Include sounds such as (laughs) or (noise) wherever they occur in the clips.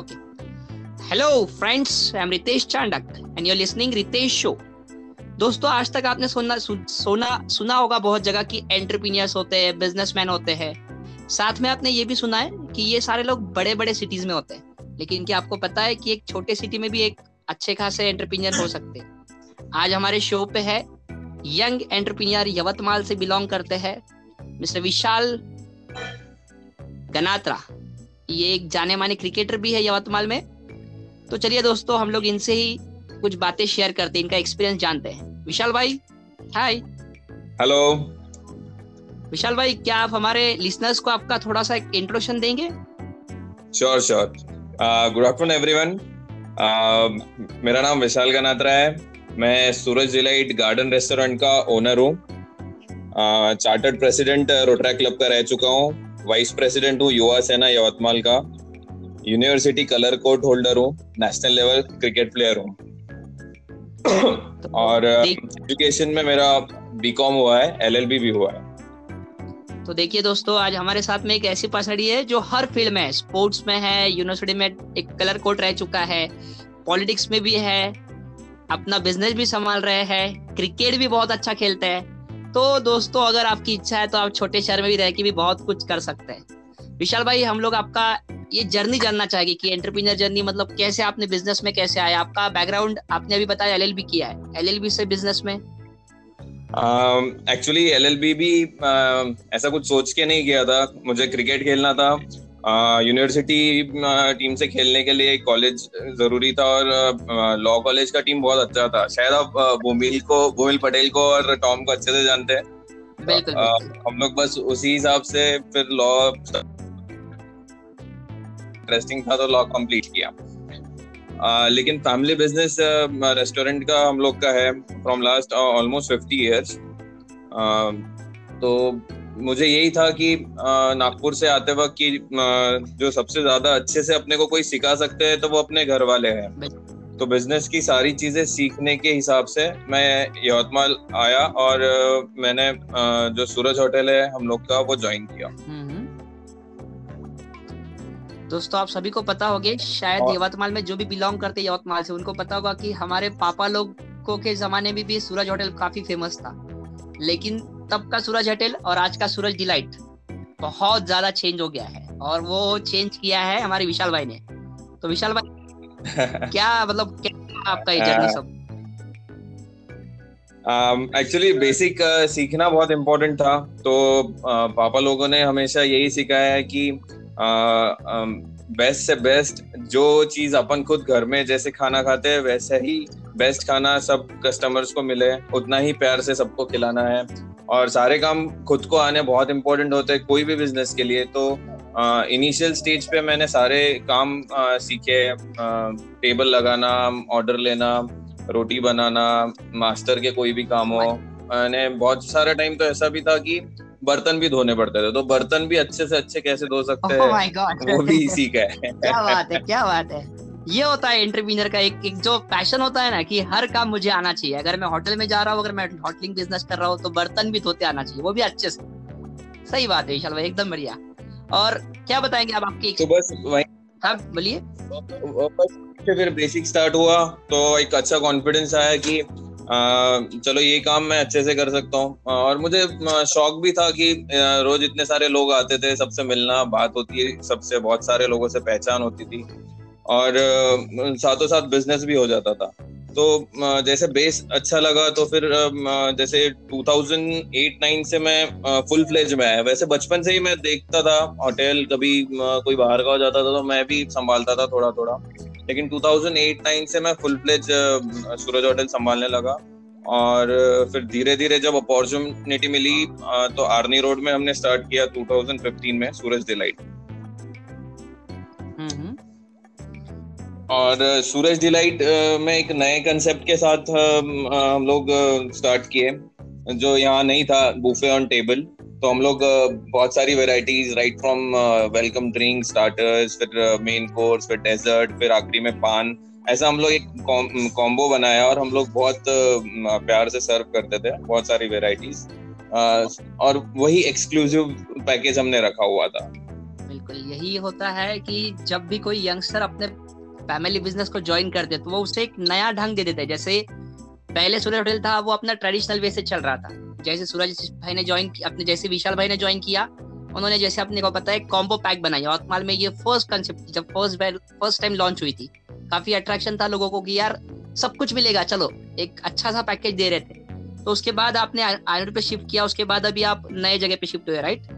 Okay. Hello, friends. I'm Ritesh Chandak, and you're listening Ritesh Show. दोस्तों आज तक आपने सुनना सु, सोना सुना होगा बहुत जगह कि एंटरप्रीनियर्स होते हैं बिजनेसमैन होते हैं साथ में आपने ये भी सुना है कि ये सारे लोग बड़े बड़े सिटीज़ में होते हैं लेकिन क्या आपको पता है कि एक छोटे सिटी में भी एक अच्छे खासे एंटरप्रीनियर हो सकते हैं आज हमारे शो पे है यंग एंटरप्रीनियर यवतमाल से बिलोंग करते हैं मिस्टर विशाल गनात्रा ये एक जाने माने क्रिकेटर भी है यवतमाल में। तो चलिए दोस्तों हम लोग इनसे ही कुछ बातें शेयर करते हैं इनका एक्सपीरियंस जानते हैं। विशाल भाई हाय हेलो विशाल भाई क्या आप हमारे लिसनर्स को आपका थोड़ा सा एक इंट्रोडक्शन देंगे? Sure sure good afternoon everyone मेरा नाम विशाल गनात्रा है। मैं सूरज डिलाइट गार्डन रेस्टोरेंट का ओनर हूँ। चार्टर्ड प्रेसिडेंट रोटरा क्लब का रह चुका हूँ। वाइस प्रेसिडेंट हूँ युवा सेना यवतमाल का। यूनिवर्सिटी कलर कोड होल्डर हूँ नेशनल लेवल क्रिकेट प्लेयर हूँ। (coughs) और एजुकेशन में मेरा बीकॉम हुआ है एलएलबी भी हुआ है। तो देखिए दोस्तों आज हमारे साथ में एक ऐसी पर्सनलिटी है जो हर फ़ील्ड में स्पोर्ट्स में है यूनिवर्सिटी में एक कलर कोट रह चुका है पॉलिटिक्स में भी है अपना बिज़नेस भी संभाल रहे हैं क्रिकेट भी बहुत अच्छा खेलते हैं। तो दोस्तों अगर आपकी इच्छा है तो आप छोटे शहर में भी रह के भी बहुत कुछ कर सकते हैं। विशाल भाई हम लोग आपका ये जर्नी जानना चाहेंगे कि एंटरप्रीनियर जर्नी मतलब कैसे आपने बिज़नेस में कैसे आया? आपका बैकग्राउंड आपने अभी बताया एलएलबी किया है। एलएलबी से बिज़नेस में? एक्चुअली uh, एलएलबी भी uh, ऐसा कुछ सोच के नहीं किया था। मुझे क्रिकेट खेलना था। यूनिवर्सिटी टीम से खेलने के लिए कॉलेज ज़रूरी था और लॉ कॉलेज का टीम बहुत अच्छा था। शायद आप बोमिल को बोमिल पटेल को और टॉम को अच्छे से जानते हैं। बिल्कुल. हम लोग बस उसी हिसाब से फिर लॉ इंटरेस्टिंग था तो लॉ कंप्लीट किया। Uh, लेकिन फैमिली बिज़नेस रेस्टोरेंट का हम लोग का है from last almost fifty years तो मुझे यही था कि नागपुर से आते वक्त कि जो सबसे ज़्यादा अच्छे से अपने को कोई सिखा सकते हैं तो वो अपने घर वाले हैं। तो बिज़नेस की सारी चीज़ें सीखने के हिसाब से मैं यवतमाल आया और मैंने जो सूरज होटल है हम लोग का वो ज्वाइन किया। दोस्तों आप सभी को पता होगा शायद यवतमाल में जो भी बिलोंग करते यवतमाल से उनको पता होगा कि हमारे पापा लोगों के जमाने में भी सूरज होटल काफ़ी फ़ेमस था। लेकिन तब का सूरज होटल और आज का सूरज डिलाइट। बहुत ज़्यादा चेंज हो गया है और वो चेंज किया है हमारे विशाल भाई ने। तो विशाल भाई (laughs) क्या मतलब क्या आपका ये जर्नी सब? एक्चुअली um, बेसिक uh, सीखना बहुत इम्पोर्टेंट था। तो uh, पापा लोगों ने हमेशा यही सिखाया है कि बेस्ट से बेस्ट जो चीज़ अपन खुद घर में जैसे खाना खाते हैं वैसे ही बेस्ट खाना सब कस्टमर्स को मिले। उतना ही प्यार से सबको खिलाना है। और सारे काम खुद को आने बहुत इंपॉर्टेंट होते हैं कोई भी बिज़नेस के लिए। तो इनिशियल स्टेज पे मैंने सारे काम आ, सीखे टेबल लगाना ऑर्डर लेना रोटी बनाना मास्टर के कोई भी काम हो। मैंने बहुत सारा टाइम तो ऐसा भी था कि बर्तन भी धोने पड़ते थे तो बर्तन भी अच्छे से अच्छे कैसे धो सकते हैं oh वो भी इसी का है। क्या बात है क्या बात है। ये होता है एंटरप्रीनियर का एक, एक जो पैशन होता है ना कि हर काम मुझे आना चाहिए। अगर मैं होटल में जा रहा हूँ अगर मैं होटलिंग बिज़नेस कर रहा हूँ तो बर्तन भी धोते आना चाहिए। वो भी अच्छे से। सही बात है विशाल भाई एकदम बढ़िया। और क्या बताएँगे आप आपकी तो बस वही। हाँ बोलिए। फिर बेसिक स्टार्ट हुआ तो एक अच्छा कॉन्फिडेंस आया कि चलो ये काम मैं अच्छे से कर सकता हूँ। और मुझे शौक भी था कि रोज इतने सारे लोग आते थे सबसे मिलना बात होती है सबसे बहुत सारे लोगों से पहचान होती थी। और साथों साथ बिज़नेस भी हो जाता था। तो जैसे बेस अच्छा लगा तो फिर जैसे 2008-9 से मैं फुल फ्लेज में आया। वैसे बचपन से ही मैं देखता था होटल कभी कोई बाहर का हो जाता था तो मैं भी संभालता था थोड़ा थोड़ा लेकिन 2008-9 से मैं फुल फ्लेज सूरज होटल संभालने लगा। और, फिर धीरे धीरे जब अपॉर्चुनिटी मिली तो आर्नी रोड में हमने स्टार्ट किया 2015 में, सूरज डिलाइट और सूरज डिलाइट में एक नए कंसेप्ट के साथ हम लोग स्टार्ट किए, जो यहाँ नहीं था बुफे ऑन टेबल तो हम लोग बहुत सारी varieties right from welcome drink starters फिर मेन कोर्स फिर डेजर्ट फिर आखिरी में पान. ऐसा हम लोग एक कॉम्बो बनाया और हम लोग बहुत प्यार से सर्व करते थे, बहुत सारी वेराइटीज और वही एक्सक्लूसिव पैकेज हमने रखा हुआ था. बिल्कुल, यही होता है कि जब भी कोई यंगस्टर अपने फैमिली बिज़नेस को ज्वाइन करते तो वो उसे एक नया ढंग दे देते, जैसे पहले सूरज होटल था, वो अपना ट्रेडिशनल वे से चल रहा था। जैसे सूरज भाई ने ज्वाइन अपने जैसे विशाल भाई ने ज्वाइन किया, उन्होंने जैसे अपने को पता है कॉम्बो पैक बनाया और में ये फ़र्स्ट कंसेप्ट जब फ़र्स्ट फ़र्स्ट टाइम लॉन्च हुई थी, काफ़ी अट्रैक्शन था लोगों को कि यार, सब कुछ मिलेगा, चलो, एक अच्छा सा पैकेज दे रहे थे। तो उसके बाद आपने आयरन पे शिफ्ट किया, उसके बाद अभी आप नए जगह पे शिफ्ट हुए राइट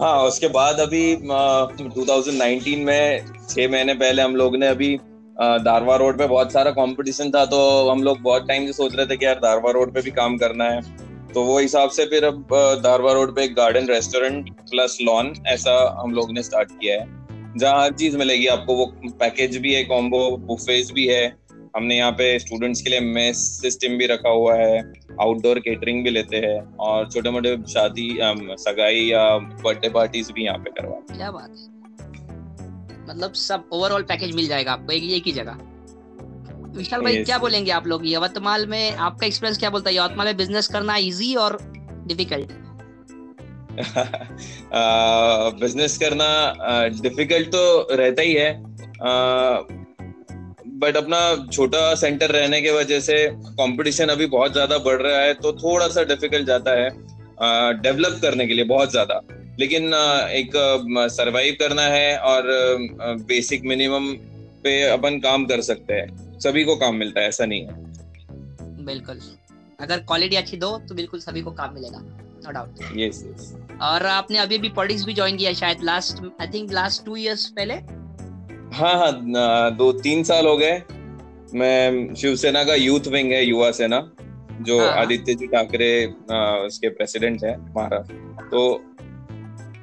हाँ उसके बाद अभी टू थाउज़ेंड में, छह महीने पहले हम लोग ने अभी दारवा रोड पे बहुत सारा कंपटीशन था तो हम लोग बहुत टाइम से सोच रहे थे कि यार दारवा रोड पे भी काम करना है। तो वो हिसाब से फिर अब दारवा रोड पे एक गार्डन रेस्टोरेंट प्लस लॉन ऐसा हम लोग ने स्टार्ट किया है। जहाँ हर चीज़ मिलेगी, आपको वो पैकेज भी है कॉम्बो बुफेज भी है। हमने यहाँ पे स्टूडेंट्स के लिए मेस सिस्टम भी रखा हुआ है। आउटडोर केटरिंग भी लेते हैं और छोटे मोटे शादी सगाई या बर्थडे पार्टीज़ भी यहाँ पे करवाते क्या बात है। मतलब सब ओवरऑल पैकेज मिल जाएगा आपको एक एक ही जगह। विशाल भाई क्या बोलेंगे आप लोग? यवतमाल में आपका एक्सपीरियंस क्या बोलता है? यवतमाल में बिज़नेस करना इजी और डिफ़िकल्ट बिज़नेस (laughs) करना डिफ़िकल्ट तो रहता ही है। बट अपना छोटा सेंटर रहने के वजह से कंपटीशन अभी बहुत ज़्यादा बढ़ रहा है तो थोड़ा सा डिफ़िकल्ट जाता है डेवलप करने के लिए बहुत ज़्यादा। लेकिन एक सरवाइव करना है और बेसिक मिनिमम पे अपन काम कर सकते हैं। सभी को काम मिलता है ऐसा नहीं है। बिल्कुल। अगर क्वालिटी अच्छी दो तो बिल्कुल सभी को काम मिलेगा नो डाउट यस यस और आपने अभी अभी पॉलिटिक्स भी ज्वाइन किया शायद last I think last two years पहले? हाँ हाँ दो तीन साल हो गए। मैं शिवसेना का यूथ विंग है युवा सेना जो हाँ। आदित्य जी ठाकरे उसके प्रेसिडेंट है महाराष्ट्र तो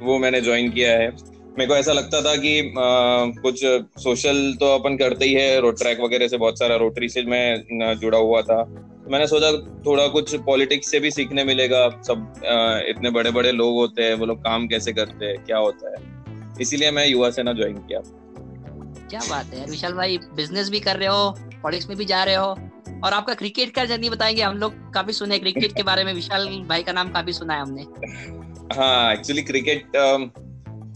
वो मैंने ज्वाइन किया है। मेरे को ऐसा लगता था कि आ, कुछ सोशल तो अपन करते ही है रोड ट्रैक वगैरह से बहुत सारा रोटरी से मैं जुड़ा हुआ था। तो मैंने सोचा थोड़ा कुछ पॉलिटिक्स से भी सीखने मिलेगा। सब आ, इतने बड़े बड़े लोग होते हैं वो लोग काम कैसे करते हैं क्या होता है। इसीलिए मैं युवा सेना ज्वाइन किया। क्या बात है विशाल भाई बिज़नेस भी कर रहे हो पॉलिटिक्स में भी जा रहे हो, और आपका क्रिकेट का जर्नी बताएँगे, हम लोग काफ़ी सुने क्रिकेट के बारे में, विशाल भाई का नाम काफ़ी सुना है हमने। हाँ एक्चुअली क्रिकेट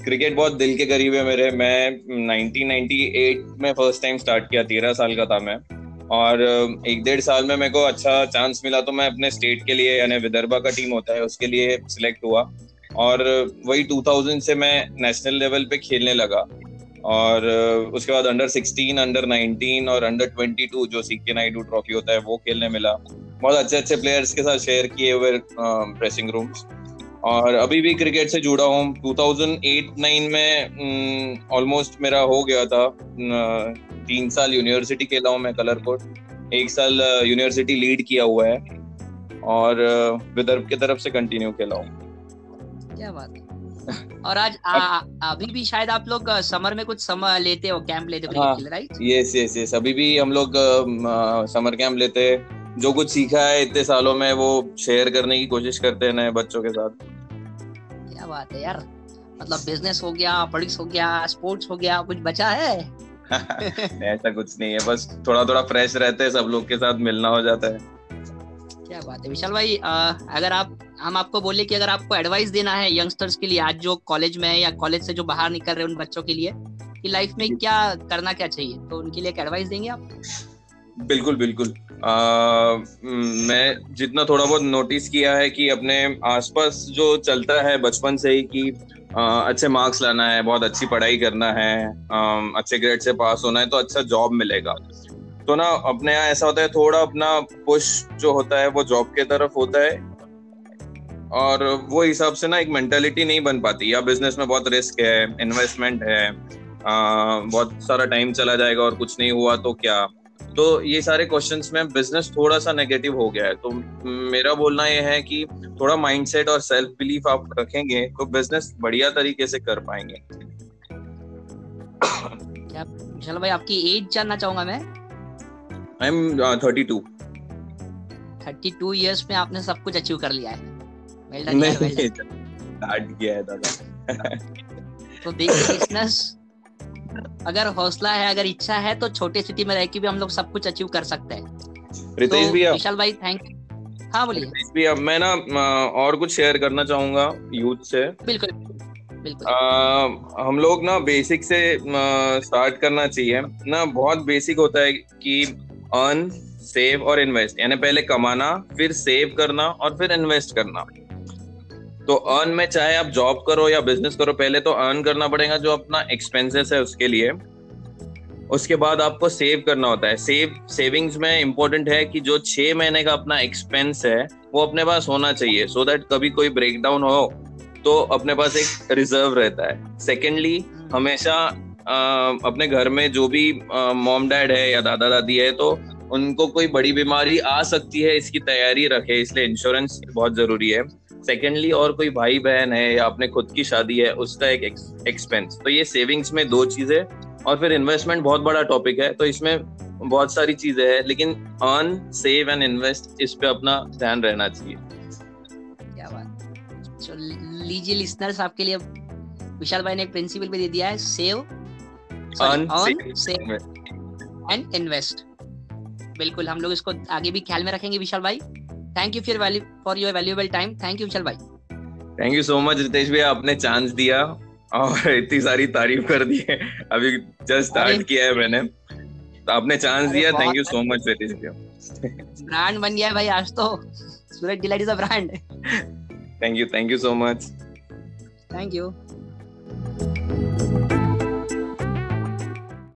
क्रिकेट बहुत दिल के करीब है मेरे, मैं 1998 में फ़र्स्ट टाइम स्टार्ट किया, तेरह साल का था मैं, और एक डेढ़ साल में मेरे को अच्छा चांस मिला तो मैं अपने स्टेट के लिए, यानी विदर्भा का टीम होता है, उसके लिए सिलेक्ट हुआ, और, वही 2000 से मैं नेशनल लेवल पे खेलने लगा। और उसके बाद अंडर 16, अंडर 19 और अंडर 22 जो सी के नायडू ट्रॉफी होता है वो खेलने मिला। बहुत अच्छे अच्छे प्लेयर्स के साथ शेयर किए हुए ड्रेसिंग रूम्स और अभी भी क्रिकेट से जुड़ा हूँ। 2008-9 में ऑलमोस्ट मेरा हो गया था। तीन साल यूनिवर्सिटी खेला हूँ मैं कलर कोट एक साल यूनिवर्सिटी लीड किया हुआ है। और विदर्भ की तरफ़ से कंटिन्यू खेला हूँ। क्या बात है। और आज आ, अभी भी शायद आप लोग समर में कुछ समर लेते हो कैंप लेते हो हाँ, राइट यस यस यस अभी भी हम लोग समर कैंप लेते हैं। जो कुछ सीखा है इतने सालों में वो शेयर करने की कोशिश करते हैं नए बच्चों के साथ। क्या बात है यार। मतलब बिज़नेस हो गया पॉलिटिक्स हो गया स्पोर्ट्स हो गया कुछ बचा है? (laughs) ऐसा कुछ नहीं है बस थोड़ा थोड़ा फ्रेश रहते हैं सब लोग के साथ मिलना हो जाता है। क्या बात है। विशाल भाई आ, अगर आप हम आपको बोले कि अगर आपको एडवाइस देना है यंगस्टर्स के लिए आज जो कॉलेज में है या कॉलेज से जो बाहर निकल रहे हैं उन बच्चों के लिए कि लाइफ में क्या करना क्या चाहिए तो उनके लिए एडवाइस देंगे आप? बिल्कुल बिल्कुल। आ, मैं जितना थोड़ा बहुत नोटिस किया है कि अपने आसपास जो चलता है बचपन से ही कि आ, अच्छे मार्क्स लाना है बहुत अच्छी पढ़ाई करना है आ, अच्छे ग्रेड से पास होना है तो अच्छा जॉब मिलेगा। तो ना अपने यहाँ ऐसा होता है थोड़ा अपना पुश जो होता है वो जॉब के तरफ़ होता है। और वो हिसाब से ना एक मेंटेलिटी नहीं बन पाती। या बिज़नेस में बहुत रिस्क है इन्वेस्टमेंट है आ, बहुत सारा टाइम चला जाएगा और कुछ नहीं हुआ तो क्या? तो ये सारे क्वेश्चंस में बिज़नेस थोड़ा सा नेगेटिव हो गया है। तो मेरा बोलना ये है कि थोड़ा माइंडसेट और सेल्फ बिलीफ आप रखेंगे तो बिज़नेस बढ़िया तरीके से कर पाएँगे। (coughs) चलो भाई आपकी एज जानना चाहूँगा मैं। आई एम 32 32 इयर्स में आपने सब कुछ अचीव कर लिया है। वेल डन वेल स्टार्ट किया है दादा (laughs) तो देखिए बिज़नेस अगर हौसला है अगर इच्छा है तो छोटे सिटी में रह के भी हम लोग सब कुछ अचीव कर सकते हैं। रितेश तो, भैया। विशाल भाई थैंक हाँ बोलिए। रितेश भैया मैं ना और कुछ शेयर करना चाहूँगा यूथ से। बिल्कुल आ, हम लोग ना बेसिक से स्टार्ट करना चाहिए। ना बहुत बेसिक होता है कि अर्न सेव और इन्वेस्ट यानी पहले कमाना फिर सेव करना और फिर इन्वेस्ट करना. तो अर्न में चाहे आप जॉब करो या बिज़नेस करो पहले तो अर्न करना पड़ेगा जो अपना एक्सपेंसेस है उसके लिए. उसके बाद आपको सेव करना होता है. सेव सेविंग्स में इम्पोर्टेंट है कि जो छह महीने का अपना एक्सपेंस है वो अपने पास होना चाहिए. सो so दैट कभी कोई ब्रेकडाउन हो तो अपने पास एक रिज़र्व रहता है. Secondly hmm. हमेशा अपने घर में जो भी मॉम डैड है या दादा दादी है तो उनको कोई बड़ी बीमारी आ सकती है, इसकी तैयारी रखे, इसलिए इंश्योरेंस बहुत ज़रूरी है। सेकेंडली और कोई भाई बहन है या अपने खुद की शादी है, उसका एक एक्सपेंस तो ये सेविंग्स में दो चीज़ें और फिर इन्वेस्टमेंट बहुत बड़ा टॉपिक है तो इसमें बहुत सारी चीज़ें हैं, लेकिन अर्न सेव एंड इन्वेस्ट इस पे अपना ध्यान रहना चाहिए। क्या बात। लीजिए लिसनर्स आपके लिए विशाल भाई ने एक प्रिंसिपल भी दे दिया है save earn save and invest बिल्कुल हम लोग इसको आगे भी ख्याल में रखेंगे विशाल भाई। Thank you for for your valuable time thank you Vishal भाई। Thank you so much Ritesh भैया आपने चांस दिया और इतनी सारी तारीफ़ कर दी है। अभी जस्ट स्टार्ट किया है मैंने। तो आपने चांस दिया thank you so much Ritesh भैया ब्रांड बन गया है भाई आज तो। Suraj Delight is a brand thank you thank you so much thank you